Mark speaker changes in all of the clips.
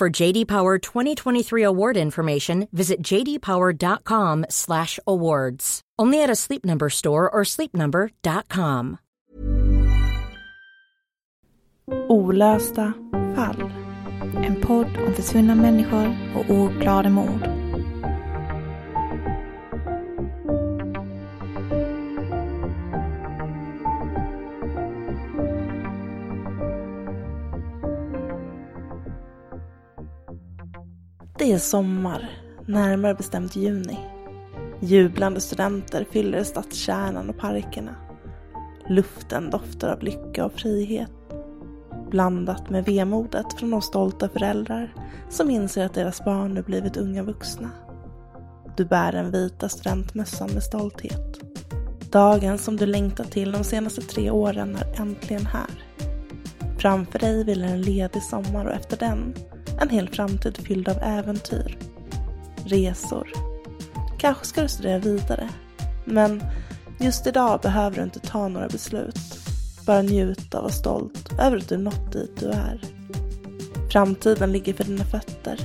Speaker 1: For JD Power 2023 award information, visit jdpower.com/awards. Only at a Sleep Number store or sleepnumber.com.
Speaker 2: Olösta fall. En podd om försvunna människor och ouppklarade mord. Det är sommar, närmare bestämt juni. Jublande studenter fyller stadskärnan och parkerna. Luften doftar av lycka och frihet. Blandat med vemodet från de stolta föräldrar som inser att deras barn nu blivit unga vuxna. Du bär den vita studentmössan med stolthet. Dagen som du längtat till de senaste tre åren är äntligen här. Framför dig vilar en ledig sommar och efter den en hel framtid fylld av äventyr. Resor. Kanske ska du studera vidare. Men just idag behöver du inte ta några beslut. Bara njuta och vara stolt över att du nått dit du är. Framtiden ligger för dina fötter.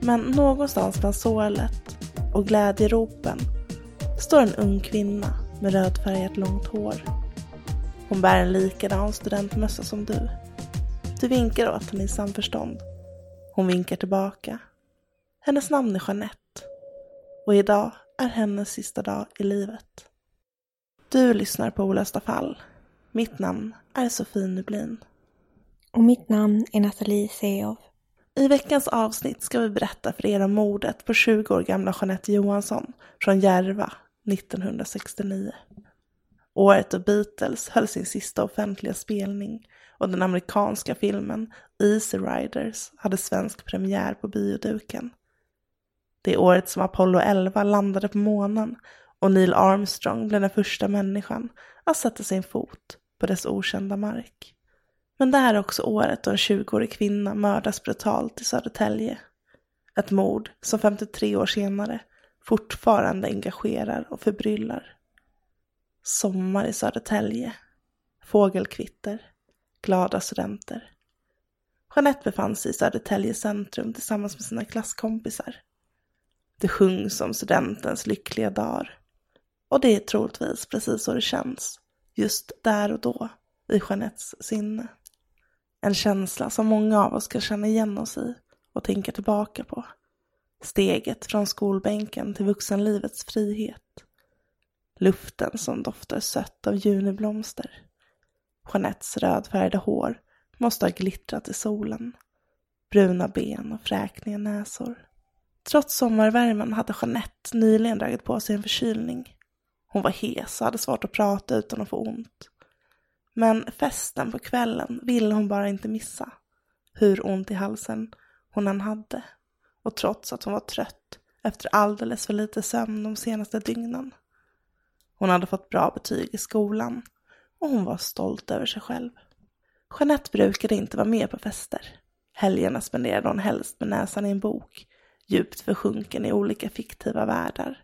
Speaker 2: Men någonstans bland sorlet och glädjeropen står en ung kvinna med rödfärgat långt hår. Hon bär en likadan studentmössa som du. Du vinkar åt henne i samförstånd. Hon vinkar tillbaka. Hennes namn är Jeanette. Och idag är hennes sista dag i livet. Du lyssnar på Olösta fall. Mitt namn är Sofie Nublin.
Speaker 3: Och mitt namn är Nathalie Seov.
Speaker 2: I veckans avsnitt ska vi berätta för er om mordet på 20 år gamla Jeanette Johansson från Järva 1969. Året då Beatles höll sin sista offentliga spelning och den amerikanska filmen Easy Riders hade svensk premiär på bioduken. Det året som Apollo 11 landade på månen och Neil Armstrong blev den första människan att sätta sin fot på dess okända mark. Men det här är också året då en 20-årig kvinna mördas brutalt i Södertälje. Ett mord som 53 år senare fortfarande engagerar och förbryllar. Sommar i Södertälje. Fågelkvitter. Glada studenter. Jeanette befann sig i Södertälje centrum tillsammans med sina klasskompisar. Det sjungs om studentens lyckliga dagar. Och det är troligtvis precis så det känns, just där och då, i Jeanettes sinne. En känsla som många av oss kan känna igen oss i och tänka tillbaka på. Steget från skolbänken till vuxenlivets frihet. Luften som doftar sött av juniblomster. Jeanettes rödfärgade hår måste ha glittrat i solen. Bruna ben och fräkniga näsor. Trots sommarvärmen hade Jeanette nyligen dragit på sig en förkylning. Hon var hes och hade svårt att prata utan att få ont. Men festen på kvällen ville hon bara inte missa. Hur ont i halsen hon än hade. Och trots att hon var trött efter alldeles för lite sömn de senaste dygnen. Hon hade fått bra betyg i skolan och hon var stolt över sig själv. Jeanette brukade inte vara med på fester. Helgerna spenderade hon helst med näsan i en bok, djupt försjunken i olika fiktiva världar.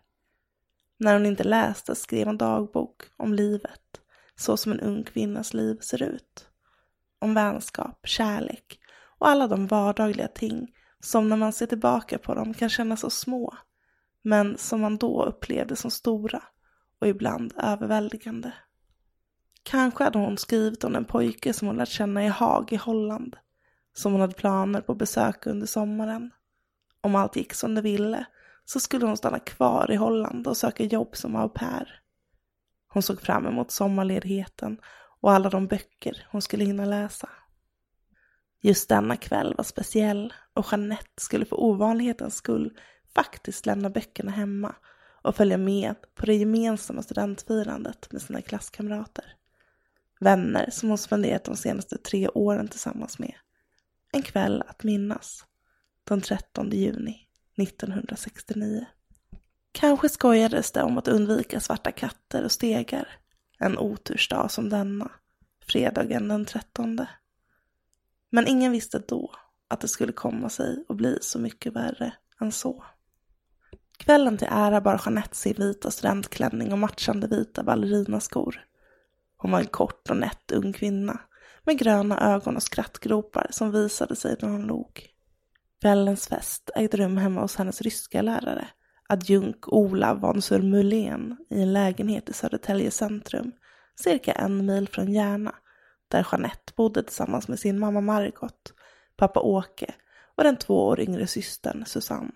Speaker 2: När hon inte läste skrev hon dagbok om livet, så som en ung kvinnas liv ser ut. Om vänskap, kärlek och alla de vardagliga ting som när man ser tillbaka på dem kan kännas så små, men som man då upplevde som stora och ibland överväldigande. Kanske hade hon skrivit om en pojke som hon lärt känna i Haag i Holland, som hon hade planer på att besöka under sommaren. Om allt gick som det ville så skulle hon stanna kvar i Holland och söka jobb som au pair. Hon såg fram emot sommarledigheten och alla de böcker hon skulle hinna läsa. Just denna kväll var speciell och Jeanette skulle för ovanlighetens skull faktiskt lämna böckerna hemma och följa med på det gemensamma studentfirandet med sina klasskamrater. Vänner som hon spenderat de senaste tre åren tillsammans med. En kväll att minnas. Den 13 juni 1969. Kanske skojades det om att undvika svarta katter och stegar. En otursdag som denna, fredagen den 13. Men ingen visste då att det skulle komma sig och bli så mycket värre än så. Kvällen till ära bar Jeanette sin vita studentklänning och matchande vita ballerinaskor. Hon var en kort och nätt ung kvinna med gröna ögon och skrattgropar som visade sig när hon log. Kvällens fest ägde rum hemma hos hennes ryska lärare, adjunk Ola von Surmulén i en lägenhet i Södertälje centrum, cirka en mil från Järna, där Jeanette bodde tillsammans med sin mamma Margot, pappa Åke och den två år yngre systern Susanne.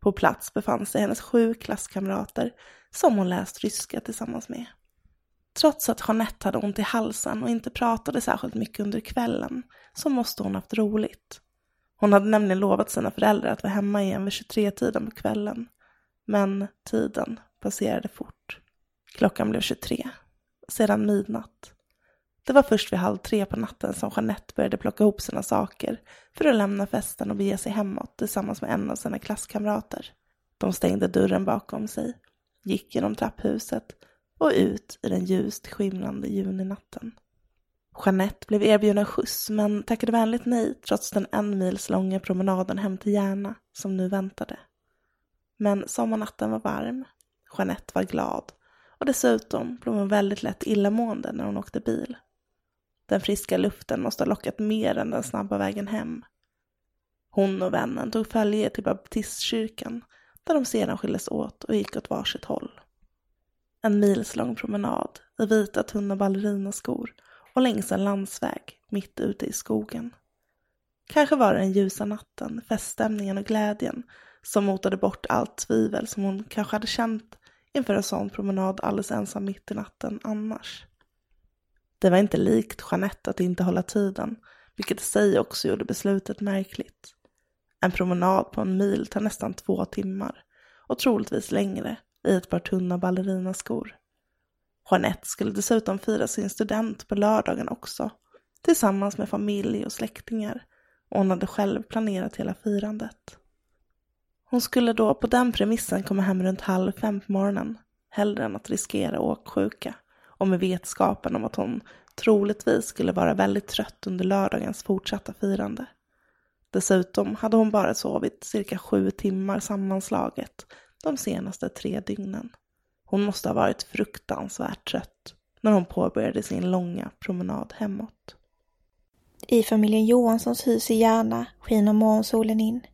Speaker 2: På plats befann sig hennes sju klasskamrater som hon läst ryska tillsammans med. Trots att Jeanette hade ont i halsen och inte pratade särskilt mycket under kvällen så måste hon haft roligt. Hon hade nämligen lovat sina föräldrar att vara hemma igen vid 23-tiden på kvällen. Men tiden passerade fort. Klockan blev 23. Sedan midnatt. Det var först vid halv tre på natten som Jeanette började plocka ihop sina saker för att lämna festen och bege sig hemåt tillsammans med en av sina klasskamrater. De stängde dörren bakom sig, gick genom trapphuset och ut i den ljust skimrande juninatten. Jeanette blev erbjuden skjuts men tackade vänligt nej trots den en mils långa promenaden hem till Järna som nu väntade. Men sommarnatten var varm, Jeanette var glad och dessutom blev hon väldigt lätt illamående när hon åkte bil. Den friska luften måste ha lockat mer än den snabba vägen hem. Hon och vännen tog följe till baptistkyrkan där de sedan skildes åt och gick åt varsitt håll. En milslång promenad i vita tunna ballerinaskor och längs en landsväg mitt ute i skogen. Kanske var det den ljusa natten, feststämningen och glädjen som motade bort allt tvivel som hon kanske hade känt inför en sån promenad alldeles ensam mitt i natten annars. Det var inte likt Jeanette att inte hålla tiden, vilket i sig också gjorde beslutet märkligt. En promenad på en mil tar nästan två timmar och troligtvis längre i ett par tunna ballerinaskor. Jeanette skulle dessutom fira sin student på lördagen också, tillsammans med familj och släktingar, och hon hade själv planerat hela firandet. Hon skulle då på den premissen komma hem runt halv fem på morgonen, hellre än att riskera åksjuka, och med vetskapen om att hon troligtvis skulle vara väldigt trött under lördagens fortsatta firande. Dessutom hade hon bara sovit cirka sju timmar sammanslaget de senaste tre dygnen. Hon måste ha varit fruktansvärt trött när hon påbörjade sin långa promenad hemåt.
Speaker 3: I familjen Johanssons hus i Järna skiner morgonsolen in.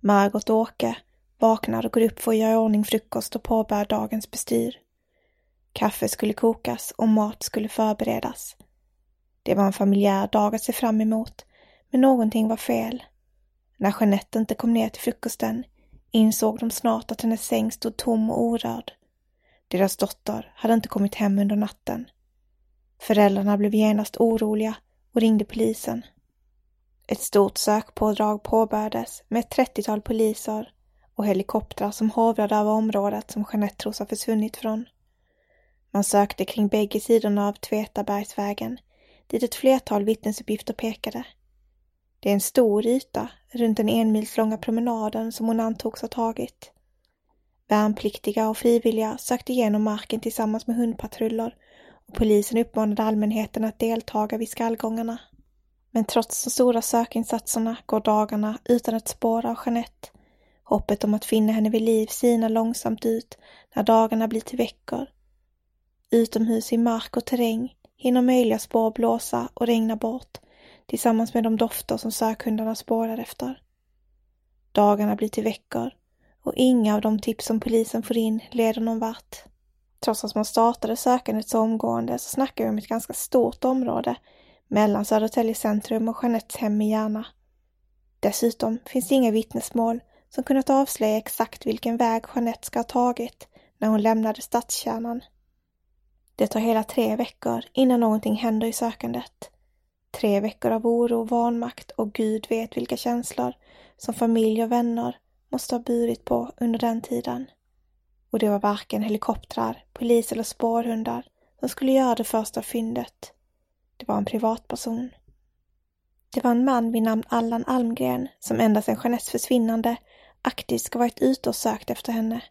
Speaker 3: Margot och Åke vaknar och går upp för att göra i ordning frukost och påbörja dagens bestyr. Kaffe skulle kokas och mat skulle förberedas. Det var en familjär dag att se fram emot, men någonting var fel. När Jeanette inte kom ner till frukosten insåg de snart att hennes säng stod tom och orörd. Deras dotter hade inte kommit hem under natten. Föräldrarna blev genast oroliga och ringde polisen. Ett stort sökpådrag påbörjades med ett trettiotal poliser och helikoptrar som hovrade över området som Jeanette tros ha försvunnit från. Man sökte kring bägge sidorna av Tvetabergsvägen, dit ett flertal vittnesuppgifter pekade. Det är en stor yta runt den enmilslånga promenaden som hon antogs ha tagit. Värnpliktiga och frivilliga sökte igenom marken tillsammans med hundpatruller och polisen uppmanade allmänheten att deltaga vid skallgångarna. Men trots de stora sökinsatserna går dagarna utan ett spår av Jeanette. Hoppet om att finna henne vid liv sinar långsamt ut när dagarna blir till veckor. Utomhus i mark och terräng hinner möjliga spår blåsa och regna bort tillsammans med de dofter som sökhundarna spårar efter. Dagarna blir till veckor och inga av de tips som polisen får in leder någon vart. Trots att man startade sökandet så omgående så snackar vi om ett ganska stort område mellan Södertälje centrum och Jeanettes hem i Järna. Dessutom finns det inga vittnesmål som kunnat avslöja exakt vilken väg Jeanette ska ha tagit när hon lämnade stadskärnan. Det tar hela tre veckor innan någonting händer i sökandet. Tre veckor av oro, vanmakt och Gud vet vilka känslor som familj och vänner måste ha burit på under den tiden. Och det var varken helikoptrar, polis eller spårhundar som skulle göra det första fyndet. Det var en privatperson. Det var en man vid namn Allan Almgren som ända sedan Jeanettes försvinnande aktivt ska varit ute och sökt efter henne.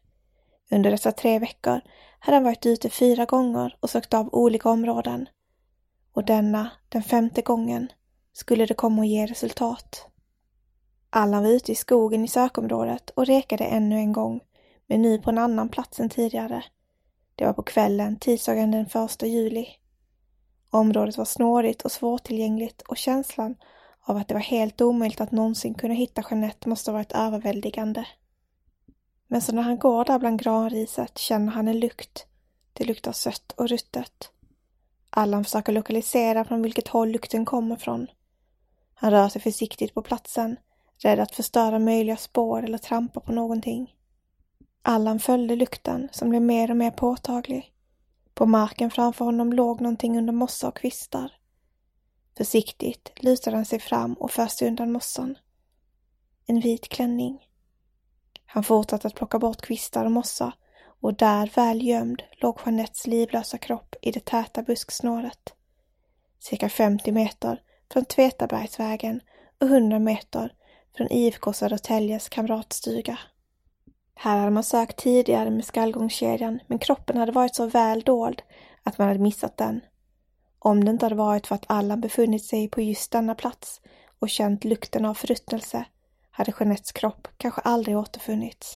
Speaker 3: Under dessa tre veckor hade han varit ute fyra gånger och sökt av olika områden. Och denna, den femte gången, skulle det komma att ge resultat. Allan var ute i skogen i sökområdet och rekade ännu en gång, men nu på en annan plats än tidigare. Det var på kvällen tisdagen den första juli. Området var snårigt och svårtillgängligt och känslan av att det var helt omöjligt att någonsin kunna hitta Jeanette måste ha varit överväldigande. Men så när han går där bland granriset känner han en lukt. Det luktar sött och ruttet. Allan försöker lokalisera från vilket håll lukten kommer från. Han rör sig försiktigt på platsen, rädd att förstöra möjliga spår eller trampa på någonting. Allan följde lukten som blev mer och mer påtaglig. På marken framför honom låg någonting under mossa och kvistar. Försiktigt lutade han sig fram och föste undan mossan. En vit klänning. Han fortsatte att plocka bort kvistar och mossa och där, väl gömd, låg Jeanettes livlösa kropp i det täta busksnåret. Cirka 50 meter från Tvetabergsvägen och 100 meter från IFK Södertäljes kamratstuga. Här hade man sökt tidigare med skallgångskedjan men kroppen hade varit så väl dold att man hade missat den. Om det inte hade varit för att Allan befunnit sig på just denna plats och känt lukten av förruttnelse hade Jeanettes kropp kanske aldrig återfunnits.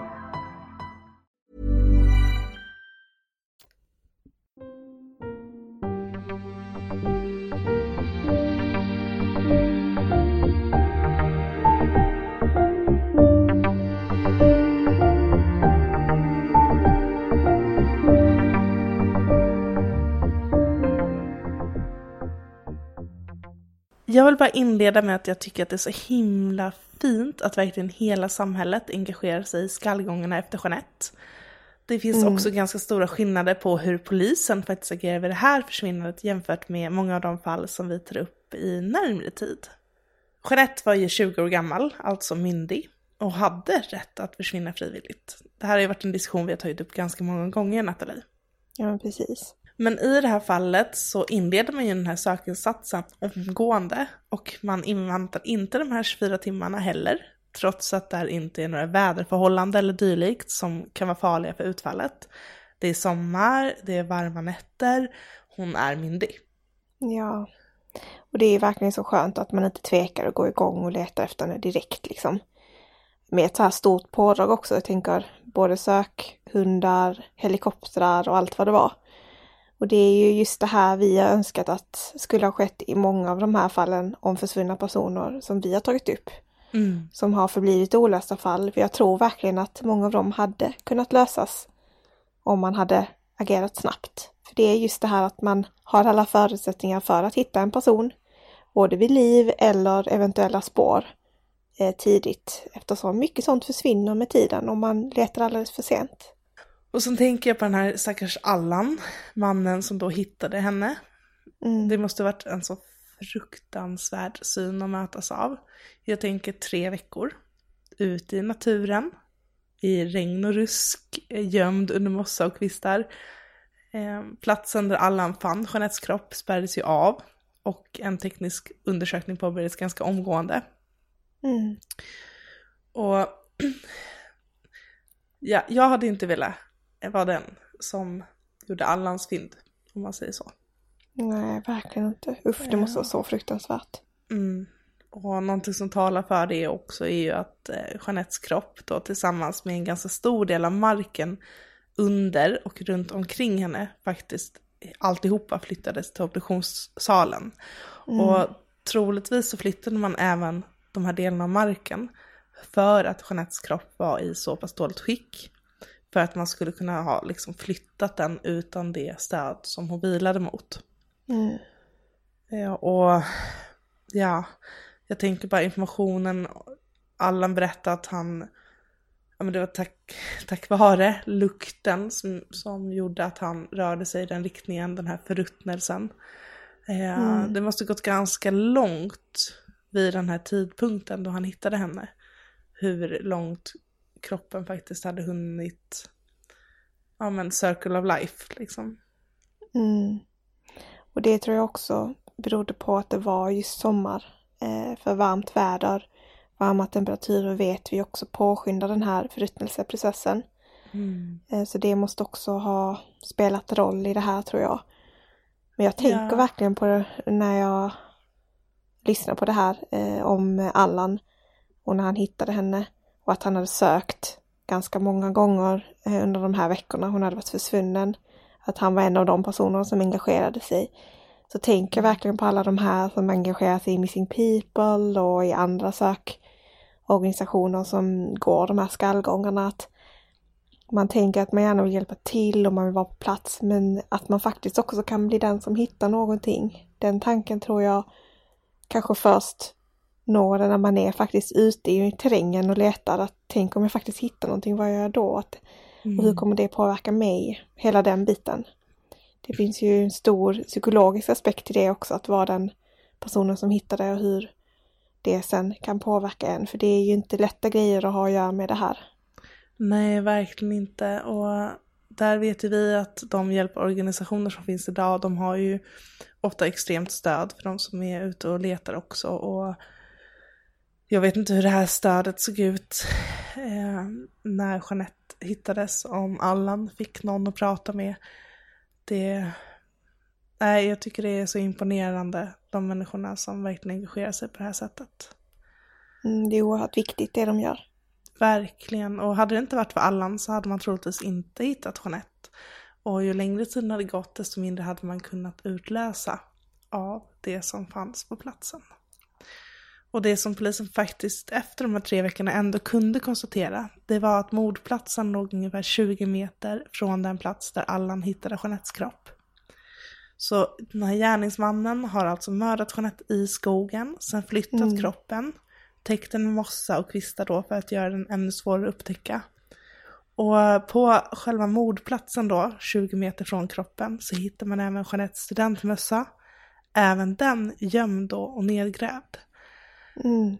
Speaker 2: Jag vill bara inleda med att jag tycker att det är så himla fint att verkligen hela samhället engagerar sig i skallgångarna efter Jeanette. Det finns
Speaker 3: Mm.
Speaker 2: också ganska stora skillnader på hur polisen faktiskt agerar vid det här försvinnandet jämfört med många av de fall som vi tar upp i närmare tid. Jeanette var ju 20 år gammal, alltså myndig, och hade rätt att försvinna frivilligt. Det här har ju varit en diskussion vi har tagit upp ganska många gånger, Nathalie.
Speaker 3: Ja, precis.
Speaker 2: Men i det här fallet så inleder man ju den här sökinsatsen omgående och man inväntar inte de här 24 timmarna heller, trots att det inte är några väderförhållanden eller dylikt som kan vara farliga för utfallet. Det är sommar, det är varma nätter, hon är myndig.
Speaker 3: Ja, och det är verkligen så skönt att man inte tvekar att gå igång och leta efter henne direkt liksom. Med ett så här stort pådrag också, jag tänker både sökhundar, helikoptrar och allt vad det var. Och det är ju just det här vi har önskat att skulle ha skett i många av de här fallen om försvunna personer som vi har tagit upp.
Speaker 2: Mm.
Speaker 3: Som har förblivit olösta fall. För jag tror verkligen att många av dem hade kunnat lösas om man hade agerat snabbt. För det är just det här att man har alla förutsättningar för att hitta en person, både vid liv eller eventuella spår eh, tidigt eftersom mycket sånt försvinner med tiden om man letar alldeles för sent.
Speaker 2: Och så tänker jag på den här stackars Allan, mannen som då hittade henne.
Speaker 3: Mm.
Speaker 2: Det måste varit en så fruktansvärd syn att mötas av. Jag tänker tre veckor, ute i naturen, i regn och rusk, gömd under mossa och kvistar. Eh, platsen där Allan fann Jeanettes kropp spärrades ju av och en teknisk undersökning påbörjades ganska omgående.
Speaker 3: Mm.
Speaker 2: Och ja, jag hade inte velat vara den som gjorde Allans fynd, om man säger så.
Speaker 3: Nej, verkligen inte. Usch, det måste vara så fruktansvärt.
Speaker 2: Mm. Och någonting som talar för det också är ju att eh, Jeanettes kropp då tillsammans med en ganska stor del av marken under och runt omkring henne faktiskt alltihopa flyttades till obduktionssalen. Och troligtvis så flyttade man även de här delarna av marken för att Jeanettes kropp var i så pass dåligt skick. För att man skulle kunna ha liksom flyttat den utan det stöd som hon vilade mot.
Speaker 3: Mm.
Speaker 2: Ja, och ja, jag tänker bara informationen. Allan berättade att han, ja men det var tack, tack vare lukten som, som gjorde att han rörde sig i den riktningen, den här förruttnelsen. Eh,
Speaker 3: Mm.
Speaker 2: Det måste gått ganska långt vid den här tidpunkten då han hittade henne. Hur långt kroppen faktiskt hade hunnit, ja men circle of life liksom.
Speaker 3: Mm. Och det tror jag också berodde på att det var just sommar. Eh, för varmt väder, varma temperaturer vet vi också påskyndar den här förruttnelseprocessen. Eh, så det måste också ha spelat roll i det här tror jag. Men jag tänker
Speaker 2: Ja.
Speaker 3: verkligen på det när jag lyssnar på det här eh, om Allan och när han hittade henne och att han hade sökt ganska många gånger eh, under de här veckorna hon hade varit försvunnen. Att han var en av de personer som engagerade sig. Så tänker jag verkligen på alla de här som engagerar sig i Missing People och i andra sökorganisationer som går de här skallgångarna. Att man tänker att man gärna vill hjälpa till och man vill vara på plats men att man faktiskt också kan bli den som hittar någonting. Den tanken tror jag kanske först det när man är faktiskt ute i terrängen och letar. Att tänk om jag faktiskt hittar någonting, vad gör jag då? Att, Och hur kommer det påverka mig? Hela den biten. Det finns ju en stor psykologisk aspekt i det också, att vara den personen som hittar det och hur det sen kan påverka en. För det är ju inte lätta grejer att ha att göra med det här.
Speaker 2: Nej, verkligen inte. Och där vet ju vi att de hjälporganisationer som finns idag, de har ju ofta extremt stöd för de som är ute och letar också. Och jag vet inte hur det här stödet såg ut eh, när Jeanette hittades, om Allan fick någon att prata med. Det... Nej, jag tycker det är så imponerande, de människorna som verkligen engagerar sig på det här sättet.
Speaker 3: Mm, det är oerhört viktigt det de gör.
Speaker 2: Verkligen, och hade det inte varit för Allan så hade man troligtvis inte hittat Jeanette. Och ju längre tiden hade gått desto mindre hade man kunnat utläsa av det som fanns på platsen. Och det som polisen faktiskt efter de här tre veckorna ändå kunde konstatera, det var att mordplatsen låg ungefär 20 meter från den plats där Allan hittade Jeanettes kropp. Så den här gärningsmannen har alltså mördat Jeanette i skogen, sen flyttat kroppen, täckt den med mossa och kvistar då för att göra den ännu svårare att upptäcka. Och på själva mordplatsen då, 20 meter från kroppen, så hittar man även Jeanettes studentmössa. Även den gömd då och nedgrävd.
Speaker 3: Mm.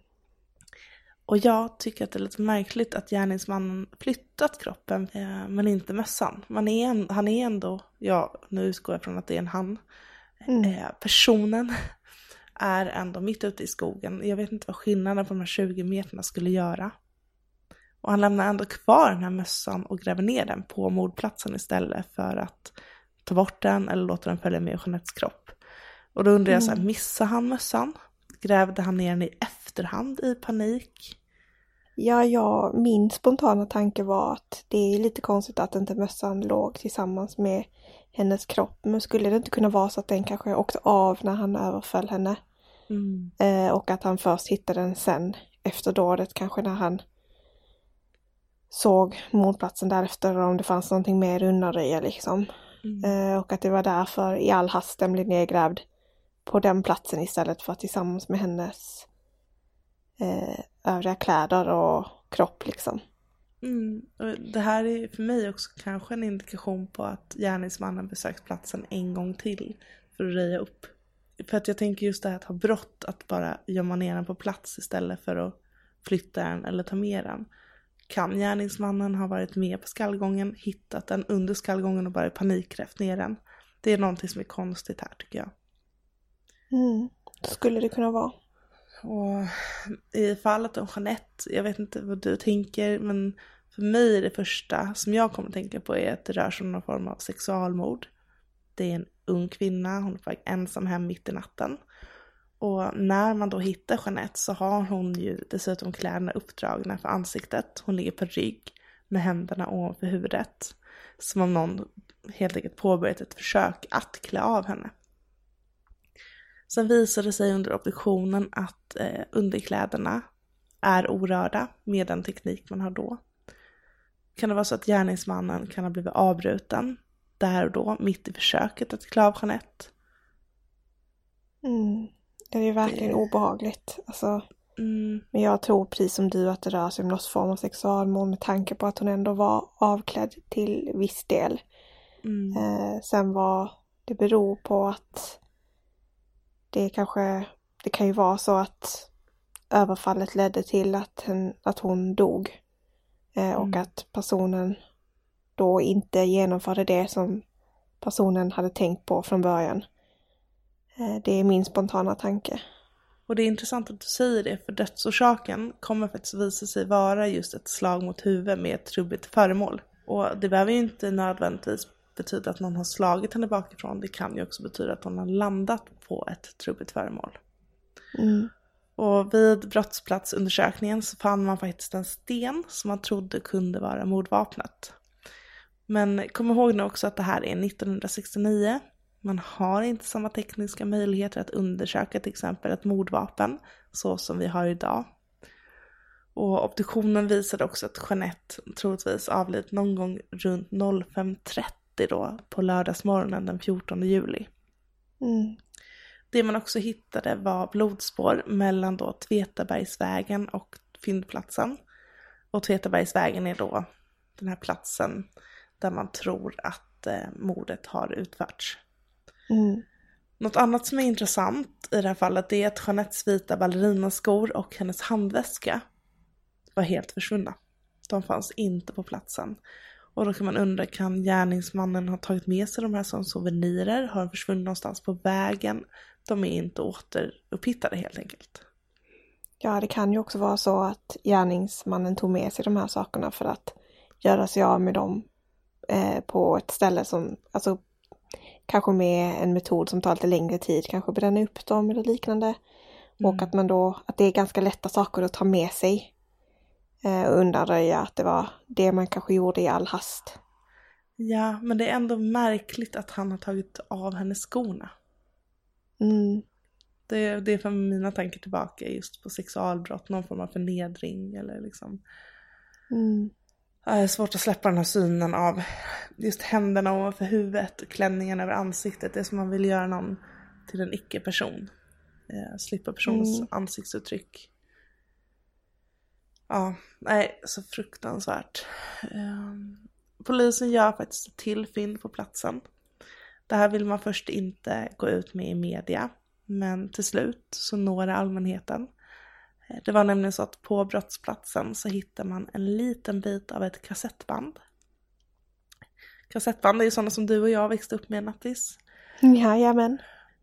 Speaker 2: Och jag tycker att det är lite märkligt att gärningsmannen flyttat kroppen eh, men inte mössan. Man är en, han är ändå, ja nu utgår jag från att det är en han,
Speaker 3: Mm.
Speaker 2: eh, personen är ändå mitt ute i skogen. Jag vet inte vad skillnaden på de här 20 meterna skulle göra. Och han lämnar ändå kvar den här mössan och gräver ner den på mordplatsen istället för att ta bort den eller låta den följa med Jeanettes kropp. Och då undrar jag så här, missade han mössan? Grävde han ner den i efterhand i panik?
Speaker 3: Ja, ja, min spontana tanke var att det är lite konstigt att inte mössan låg tillsammans med hennes kropp. Men skulle det inte kunna vara så att den kanske åkte av när han överföll henne?
Speaker 2: Mm.
Speaker 3: Eh, och att han först hittade den sen efter dådet, kanske när han såg mordplatsen därefter om det fanns någonting mer att undanröja liksom.
Speaker 2: Mm.
Speaker 3: Eh, och att det var därför i all hast den blev nedgrävd på den platsen istället för att tillsammans med hennes eh, övriga kläder och kropp liksom.
Speaker 2: Mm. Och det här är för mig också kanske en indikation på att gärningsmannen besökt platsen en gång till för att röja upp. För att jag tänker just det här att ha brott, att bara gömma ner den på plats istället för att flytta den eller ta med den. Kan gärningsmannen ha varit med på skallgången, hittat den under skallgången och bara i panik grävt ner den? Det är någonting som är konstigt här tycker jag.
Speaker 3: Mm. Skulle det kunna vara.
Speaker 2: Och i fallet om Jeanette, jag vet inte vad du tänker, men för mig är det första som jag kommer att tänka på är att det rör sig om någon form av sexualmord. Det är en ung kvinna, hon är på väg ensam hem mitt i natten. Och när man då hittar Jeanette så har hon ju dessutom kläderna uppdragna för ansiktet. Hon ligger på rygg med händerna ovanför huvudet. Som om någon helt enkelt påbörjat ett försök att klä av henne. Sen visade det sig under obduktionen att eh, underkläderna är orörda med den teknik man har då. Kan det vara så att gärningsmannen kan ha blivit avbruten där och då, mitt i försöket att klä av Jeanette?
Speaker 3: Mm. Det är ju verkligen obehagligt. Alltså,
Speaker 2: Mm,
Speaker 3: men jag tror precis som du att det rör sig om någon form av sexualmord med tanke på att hon ändå var avklädd till viss del.
Speaker 2: mm,
Speaker 3: Eh, sen vad det beror på att det kanske, det kan ju vara så att överfallet ledde till att, hen, att hon dog. Eh, och
Speaker 2: Mm.
Speaker 3: att personen då inte genomförde det som personen hade tänkt på från början. Eh, det är min spontana tanke.
Speaker 2: Och det är intressant att du säger det, för dödsorsaken kommer faktiskt visa sig vara just ett slag mot huvudet med ett trubbigt föremål. Och det behöver ju inte nödvändigtvis betyda att någon har slagit henne bakifrån, det kan ju också betyda att hon har landat på ett trubbigt föremål.
Speaker 3: Mm.
Speaker 2: Och vid brottsplatsundersökningen så fann man faktiskt en sten som man trodde kunde vara mordvapnet. Men kom ihåg nu också att det här är 1969. Man har inte samma tekniska möjligheter att undersöka till exempel ett mordvapen så som vi har idag. Och obduktionen visade också att Jeanette troligtvis avlidit någon gång runt 05.30 då på lördagsmorgonen den 14 juli.
Speaker 3: Mm.
Speaker 2: Det man också hittade var blodspår mellan då Tvetabergsvägen och fyndplatsen. Och Tvetabergsvägen är då den här platsen där man tror att eh, mordet har utförts.
Speaker 3: Mm.
Speaker 2: Något annat som är intressant i det här fallet är att Jeanettes vita ballerinaskor och hennes handväska var helt försvunna. De fanns inte på platsen. Och då kan man undra, kan gärningsmannen ha tagit med sig de här som souvenirer? Har de försvunnit någonstans på vägen? De är inte återuppittade helt enkelt.
Speaker 3: Ja, det kan ju också vara så att gärningsmannen tog med sig de här sakerna för att göra sig av med dem eh, på ett ställe som, alltså kanske med en metod som tar lite längre tid, kanske bränna upp dem eller liknande. Och att man då, att det är ganska lätta saker att ta med sig eh, och undanröja att det var det man kanske gjorde i all hast.
Speaker 2: Ja, men det är ändå märkligt att han har tagit av henne skorna.
Speaker 3: Mm,
Speaker 2: Det, det för mina tankar tillbaka just på sexualbrott, någon form av förnedring eller liksom.
Speaker 3: mm,
Speaker 2: Det är svårt att släppa den här synen av just händerna ovanför huvudet och klänningen över ansiktet. Det är som man vill göra någon till en icke-person. Eh, slippa personens
Speaker 3: Mm.
Speaker 2: ansiktsuttryck. Ja, nej, så fruktansvärt. Eh, polisen gör faktiskt ett till fynd på platsen. Det här vill man först inte gå ut med i media. Men till slut så når det allmänheten. Eh, Det var nämligen så att på brottsplatsen så hittar man en liten bit av ett kassettband. Kassettband är ju sådana som du och jag växte upp med Nattis.
Speaker 3: Jajamän.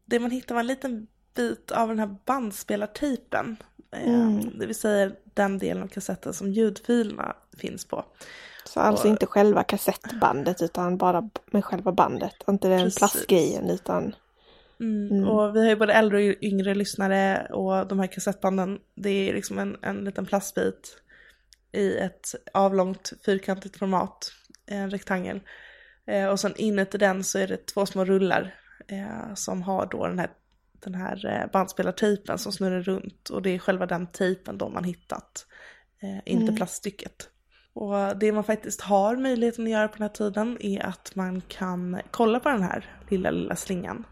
Speaker 2: Det man hittar var en liten bit av den här bandspelartejpen. eh,
Speaker 3: Mm.
Speaker 2: Det vill säga den delen av kassetten som ljudfilerna finns på.
Speaker 3: Så alltså
Speaker 2: Och-
Speaker 3: inte själva kassettbandet utan bara med själva bandet. Inte den
Speaker 2: Precis.
Speaker 3: plastgrejen utan
Speaker 2: Mm.
Speaker 3: Mm.
Speaker 2: Och vi har ju både äldre och yngre lyssnare och de här kassettbanden, det är liksom en, en liten plastbit i ett avlångt fyrkantigt format, en rektangel. Eh, och sen inuti den så är det två små rullar eh, som har då den här, den här eh, bandspelartejpen som snurrar runt och det är själva den tejpen då man hittat, eh, inte
Speaker 3: Mm.
Speaker 2: plaststycket. Och det man faktiskt har möjligheten att göra på den här tiden är att man kan kolla på den här lilla, lilla slingan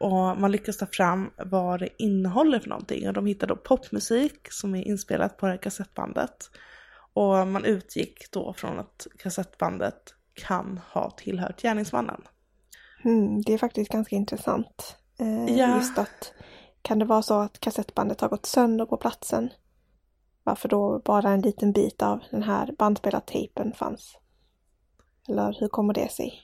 Speaker 2: och man lyckas ta fram vad det innehåller för någonting. Och de hittar då popmusik som är inspelat på det här kassettbandet. Och man utgick då från att kassettbandet kan ha tillhört gärningsmannen.
Speaker 3: mm, det är faktiskt ganska intressant. Eh,
Speaker 2: Ja.
Speaker 3: Just att kan det vara så att kassettbandet har gått sönder på platsen? Varför då bara en liten bit av den här bandspelartejpen fanns? Eller hur kommer det sig?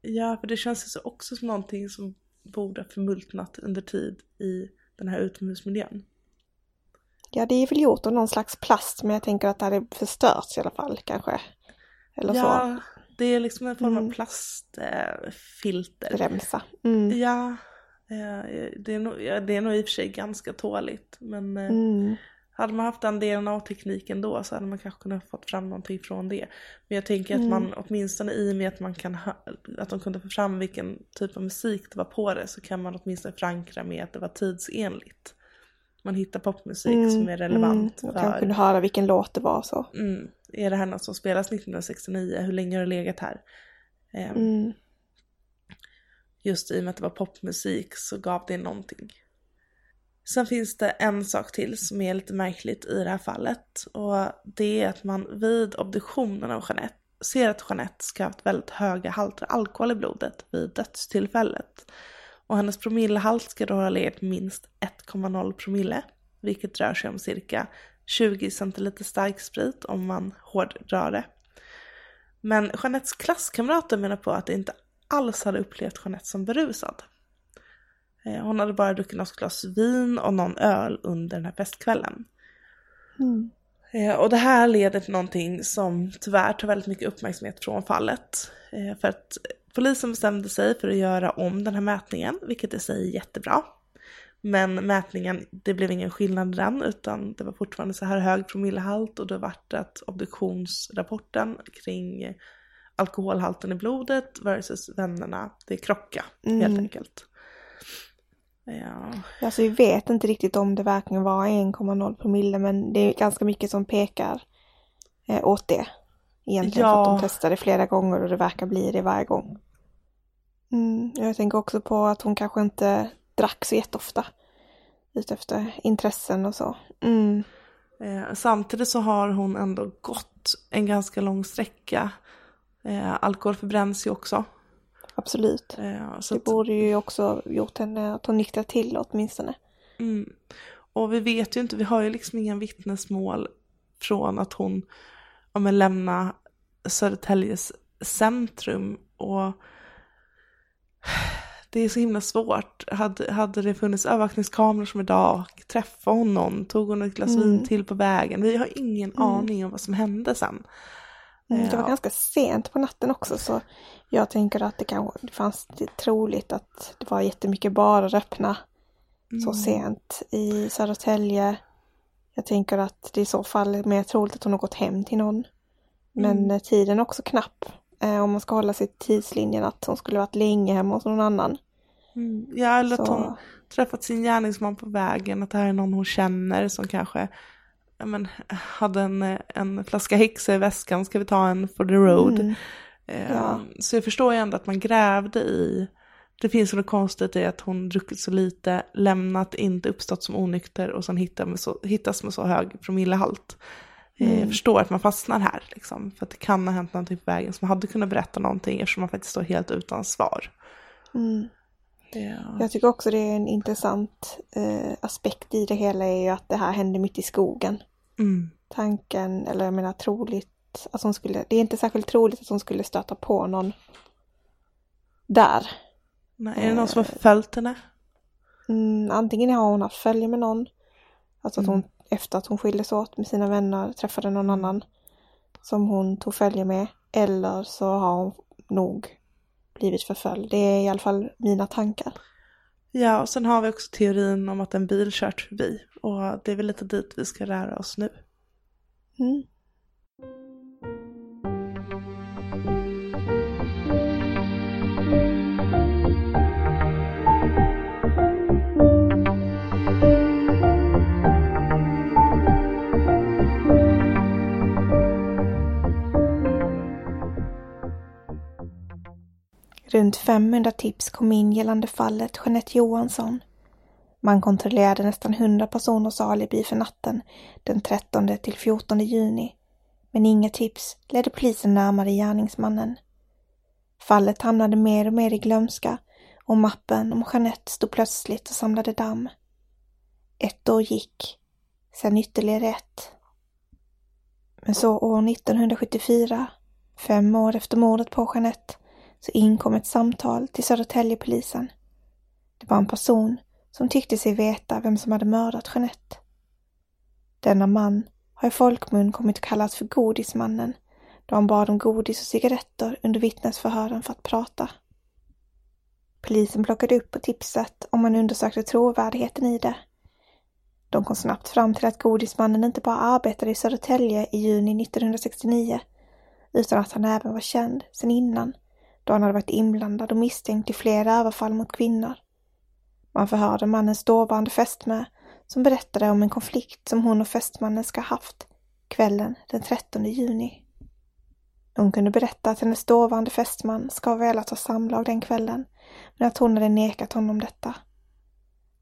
Speaker 2: Ja, för det känns ju så också som någonting som borde ha förmultnat under tid i den här utomhusmiljön.
Speaker 3: Ja, det är väl gjort av någon slags plast, men jag tänker att det hade förstörts i alla fall kanske. Eller så.
Speaker 2: Ja, det är liksom en form av
Speaker 3: Mm.
Speaker 2: plastfilter.
Speaker 3: Remsa. Mm.
Speaker 2: Ja, det är, nog, ja, det är nog i och för sig ganska tåligt. Men eh,
Speaker 3: Mm.
Speaker 2: hade man haft den DNA-tekniken då så hade man kanske kunnat fått fram någonting från det. Men jag tänker att
Speaker 3: Mm.
Speaker 2: man åtminstone i och med att man kan att de kunde få fram vilken typ av musik det var på det så kan man åtminstone förankra med att det var tidsenligt. Man hittar popmusik som är relevant
Speaker 3: mm. Och
Speaker 2: för
Speaker 3: kunde höra vilken låt det var så.
Speaker 2: mm, är det här något som spelas 1969? Hur länge har det legat här?
Speaker 3: Mm.
Speaker 2: Just i och med att det var popmusik så gav det någonting. Sen finns det en sak till som är lite märkligt i det här fallet. Och det är att man vid obduktionen av Jeanette ser att Jeanette ska ha haft väldigt höga halter alkohol i blodet vid dödstillfället. Och hennes promillehalt ska då ha legat minst 1,0 promille. Vilket rör sig om cirka 20 centiliter starksprit om man hårdrar det. Men Jeanettes klasskamrater menar på att det inte alls hade upplevt Jeanette som berusad. Eh, Hon hade bara druckit något glas vin och någon öl under den här festkvällen.
Speaker 3: Mm.
Speaker 2: Eh, Och det här leder till någonting som tyvärr tar väldigt mycket uppmärksamhet från fallet. Eh, För att polisen bestämde sig för att göra om den här mätningen, vilket i sig är jättebra. Men mätningen, det blev ingen skillnad i den, utan det var fortfarande så här hög promillehalt och då vart det att obduktionsrapporten kring alkoholhalten i blodet versus vännerna, det krockade helt
Speaker 3: Mm.
Speaker 2: enkelt. Ja.
Speaker 3: Alltså vi vet inte riktigt om det verkligen var 1,0 promille men det är ganska mycket som pekar eh, åt det. Egentligen för
Speaker 2: Ja.
Speaker 3: att de testade flera gånger och det verkar bli det varje gång. Mm. Jag tänker också på att hon kanske inte drack så jätteofta. Utefter intressen och så. Mm.
Speaker 2: Eh, samtidigt så har hon ändå gått en ganska lång sträcka. Eh, alkohol förbränns ju också.
Speaker 3: Absolut.
Speaker 2: Eh, så
Speaker 3: Det
Speaker 2: att,
Speaker 3: borde ju också gjort henne att hon nyktrar till åtminstone.
Speaker 2: mm. Och vi vet ju inte, vi har ju liksom inga vittnesmål från att hon ja, men, lämna Södertäljes centrum. Och det är så himla svårt. Hade, hade det funnits övervakningskameror som idag, träffade hon någon, tog hon ett glas
Speaker 3: Mm.
Speaker 2: vin till på vägen? Vi har ingen aning om vad som hände sen.
Speaker 3: Mm, Det var
Speaker 2: Ja.
Speaker 3: ganska sent på natten också så jag tänker att det kanske det fanns det troligt att det var jättemycket barer öppna så
Speaker 2: Mm.
Speaker 3: sent i Södertälje. Jag tänker att det i så fall är mer troligt att hon har gått hem till någon. Men
Speaker 2: Mm.
Speaker 3: tiden är också knapp. Eh, om man ska hålla sig till tidslinjen att hon skulle varit länge hemma hos någon annan.
Speaker 2: Mm. Ja, eller att
Speaker 3: Så-
Speaker 2: hon träffat sin gärningsman på vägen, att det här är någon hon känner som kanske ja, men, hade en, en flaska häxa i väskan, ska vi ta en for the road?
Speaker 3: Mm.
Speaker 2: Eh,
Speaker 3: Ja.
Speaker 2: Så jag förstår ju ändå att man grävde i, det finns något konstigt i att hon druckit så lite, lämnat, inte uppstått som onykter och sen hittas med så, hittas med så hög promillehalt. Eh,
Speaker 3: Mm.
Speaker 2: Jag förstår att man fastnar här, liksom, för att det kan ha hänt någonting på vägen som hade kunnat berätta någonting eftersom man faktiskt står helt utan svar.
Speaker 3: Mm.
Speaker 2: Ja.
Speaker 3: Jag tycker också det är en intressant eh, aspekt i det hela är ju att det här hände mitt i skogen.
Speaker 2: Mm.
Speaker 3: Tanken, eller jag menar troligt, att hon skulle, det är inte särskilt troligt att hon skulle stöta på någon där.
Speaker 2: Nej, är det någon som har följt henne?
Speaker 3: Mm, antingen har hon haft följe med någon, alltså att hon efter att hon skildes åt med sina vänner träffade någon annan som hon tog följe med. Eller så har hon nog blivit förföljd. Det är i alla fall mina tankar.
Speaker 2: Ja, och sen har vi också teorin om att en bil kört förbi. Och det är väl lite dit vi ska röra oss nu.
Speaker 3: Mm. Runt 500 tips kom in gällande fallet Jeanette Johansson. Man kontrollerade nästan 100 personers alibi för natten den 13 till 14 juni. Men inga tips ledde polisen närmare gärningsmannen. Fallet hamnade mer och mer i glömska och mappen om Jeanette stod plötsligt och samlade damm. Ett år gick, sen ytterligare ett. Men så år 1974, fem år efter mordet på Jeanette, så inkom ett samtal till Södertäljepolisen. Det var en person som tyckte sig veta vem som hade mördat Jeanette. Denna man har i folkmun kommit att kallas för Godismannen då han bad om godis och cigaretter under vittnesförhören för att prata. Polisen plockade upp på tipset om man undersökte trovärdigheten i det. De kom snabbt fram till att Godismannen inte bara arbetade i Södertälje i juni 1969 utan att han även var känd sedan innan då han hade varit inblandad och misstänkt i flera överfall mot kvinnor. Man förhörde mannens dåvarande fästmö som berättade om en konflikt som hon och fästmannen ska ha haft kvällen den 13 juni. Hon kunde berätta att hennes dåvarande fästman ska ha velat ha samlag den kvällen, men att hon hade nekat honom detta.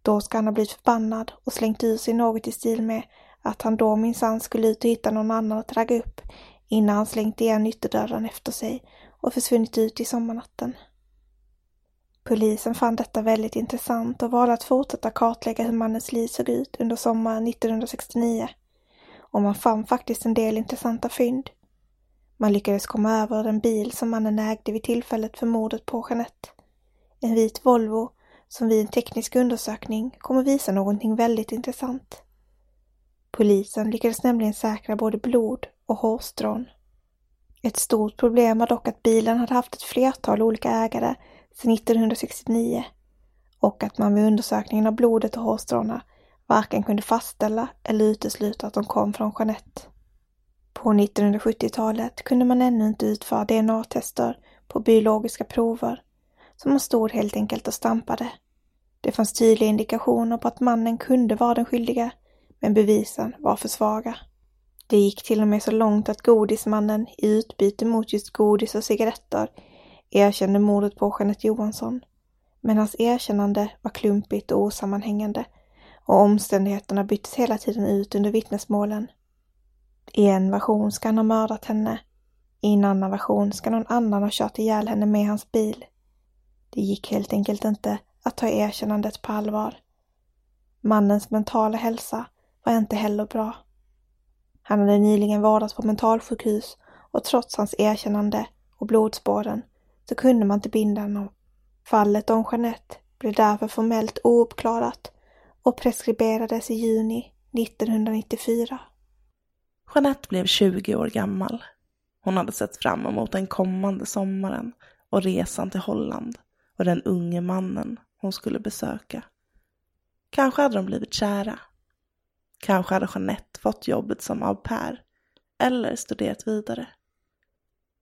Speaker 3: Då ska han ha blivit förbannad och slängt ur sig något i stil med att han då minsann skulle ut och hitta någon annan att ragga upp innan han slängt igen ytterdörren efter sig och försvunnit ut i sommarnatten. Polisen fann detta väldigt intressant och valde att fortsätta kartlägga hur mannens liv såg ut under sommaren 1969. Och man fann faktiskt en del intressanta fynd. Man lyckades komma över den bil som mannen ägde vid tillfället för mordet på Jeanette. En vit Volvo som vid en teknisk undersökning kommer visa någonting väldigt intressant. Polisen lyckades nämligen säkra både blod och hårstrån. Ett stort problem var dock att bilen hade haft ett flertal olika ägare sedan 1969 och att man vid undersökningen av blodet och hårstråna varken kunde fastställa eller utesluta att de kom från Jeanette. På 1970-talet kunde man ännu inte utföra DNA-tester på biologiska prover, så man stod helt enkelt och stampade. Det fanns tydliga indikationer på att mannen kunde vara den skyldige, men bevisen var för svaga. Det gick till och med så långt att godismannen i utbyte mot just godis och cigaretter erkände mordet på Jeanette Johansson. Men hans erkännande var klumpigt och osammanhängande och omständigheterna byttes hela tiden ut under vittnesmålen. I en version ska han ha mördat henne. I en annan version ska någon annan ha kört ihjäl henne med hans bil. Det gick helt enkelt inte att ta erkännandet på allvar. Mannens mentala hälsa var inte heller bra. Han hade nyligen vårdats på mentalsjukhus och trots hans erkännande och blodspåren så kunde man inte binda honom. Fallet om Jeanette blev därför formellt ouppklarat och preskriberades i juni 1994.
Speaker 2: Jeanette blev 20 år gammal. Hon hade sett fram emot den kommande sommaren och resan till Holland och den unge mannen hon skulle besöka. Kanske hade de blivit kära. Kanske hade Jeanette fått jobbet som au pair eller studerat vidare.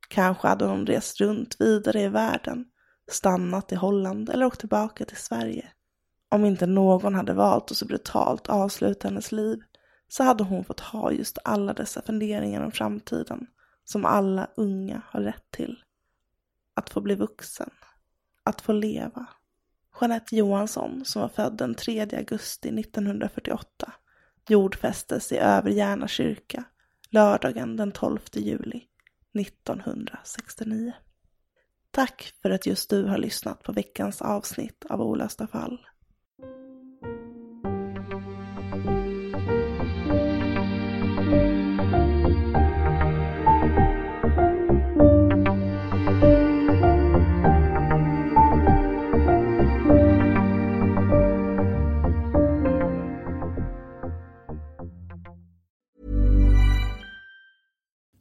Speaker 2: Kanske hade hon rest runt vidare i världen, stannat i Holland eller åkt tillbaka till Sverige. Om inte någon hade valt att så brutalt avsluta hennes liv så hade hon fått ha just alla dessa funderingar om framtiden som alla unga har rätt till. Att få bli vuxen. Att få leva. Jeanette Johansson, som var född den 3 augusti 1948, jordfästes i Överjärna kyrka lördagen den 12 juli 1969. Tack för att just du har lyssnat på veckans avsnitt av Olösta fall.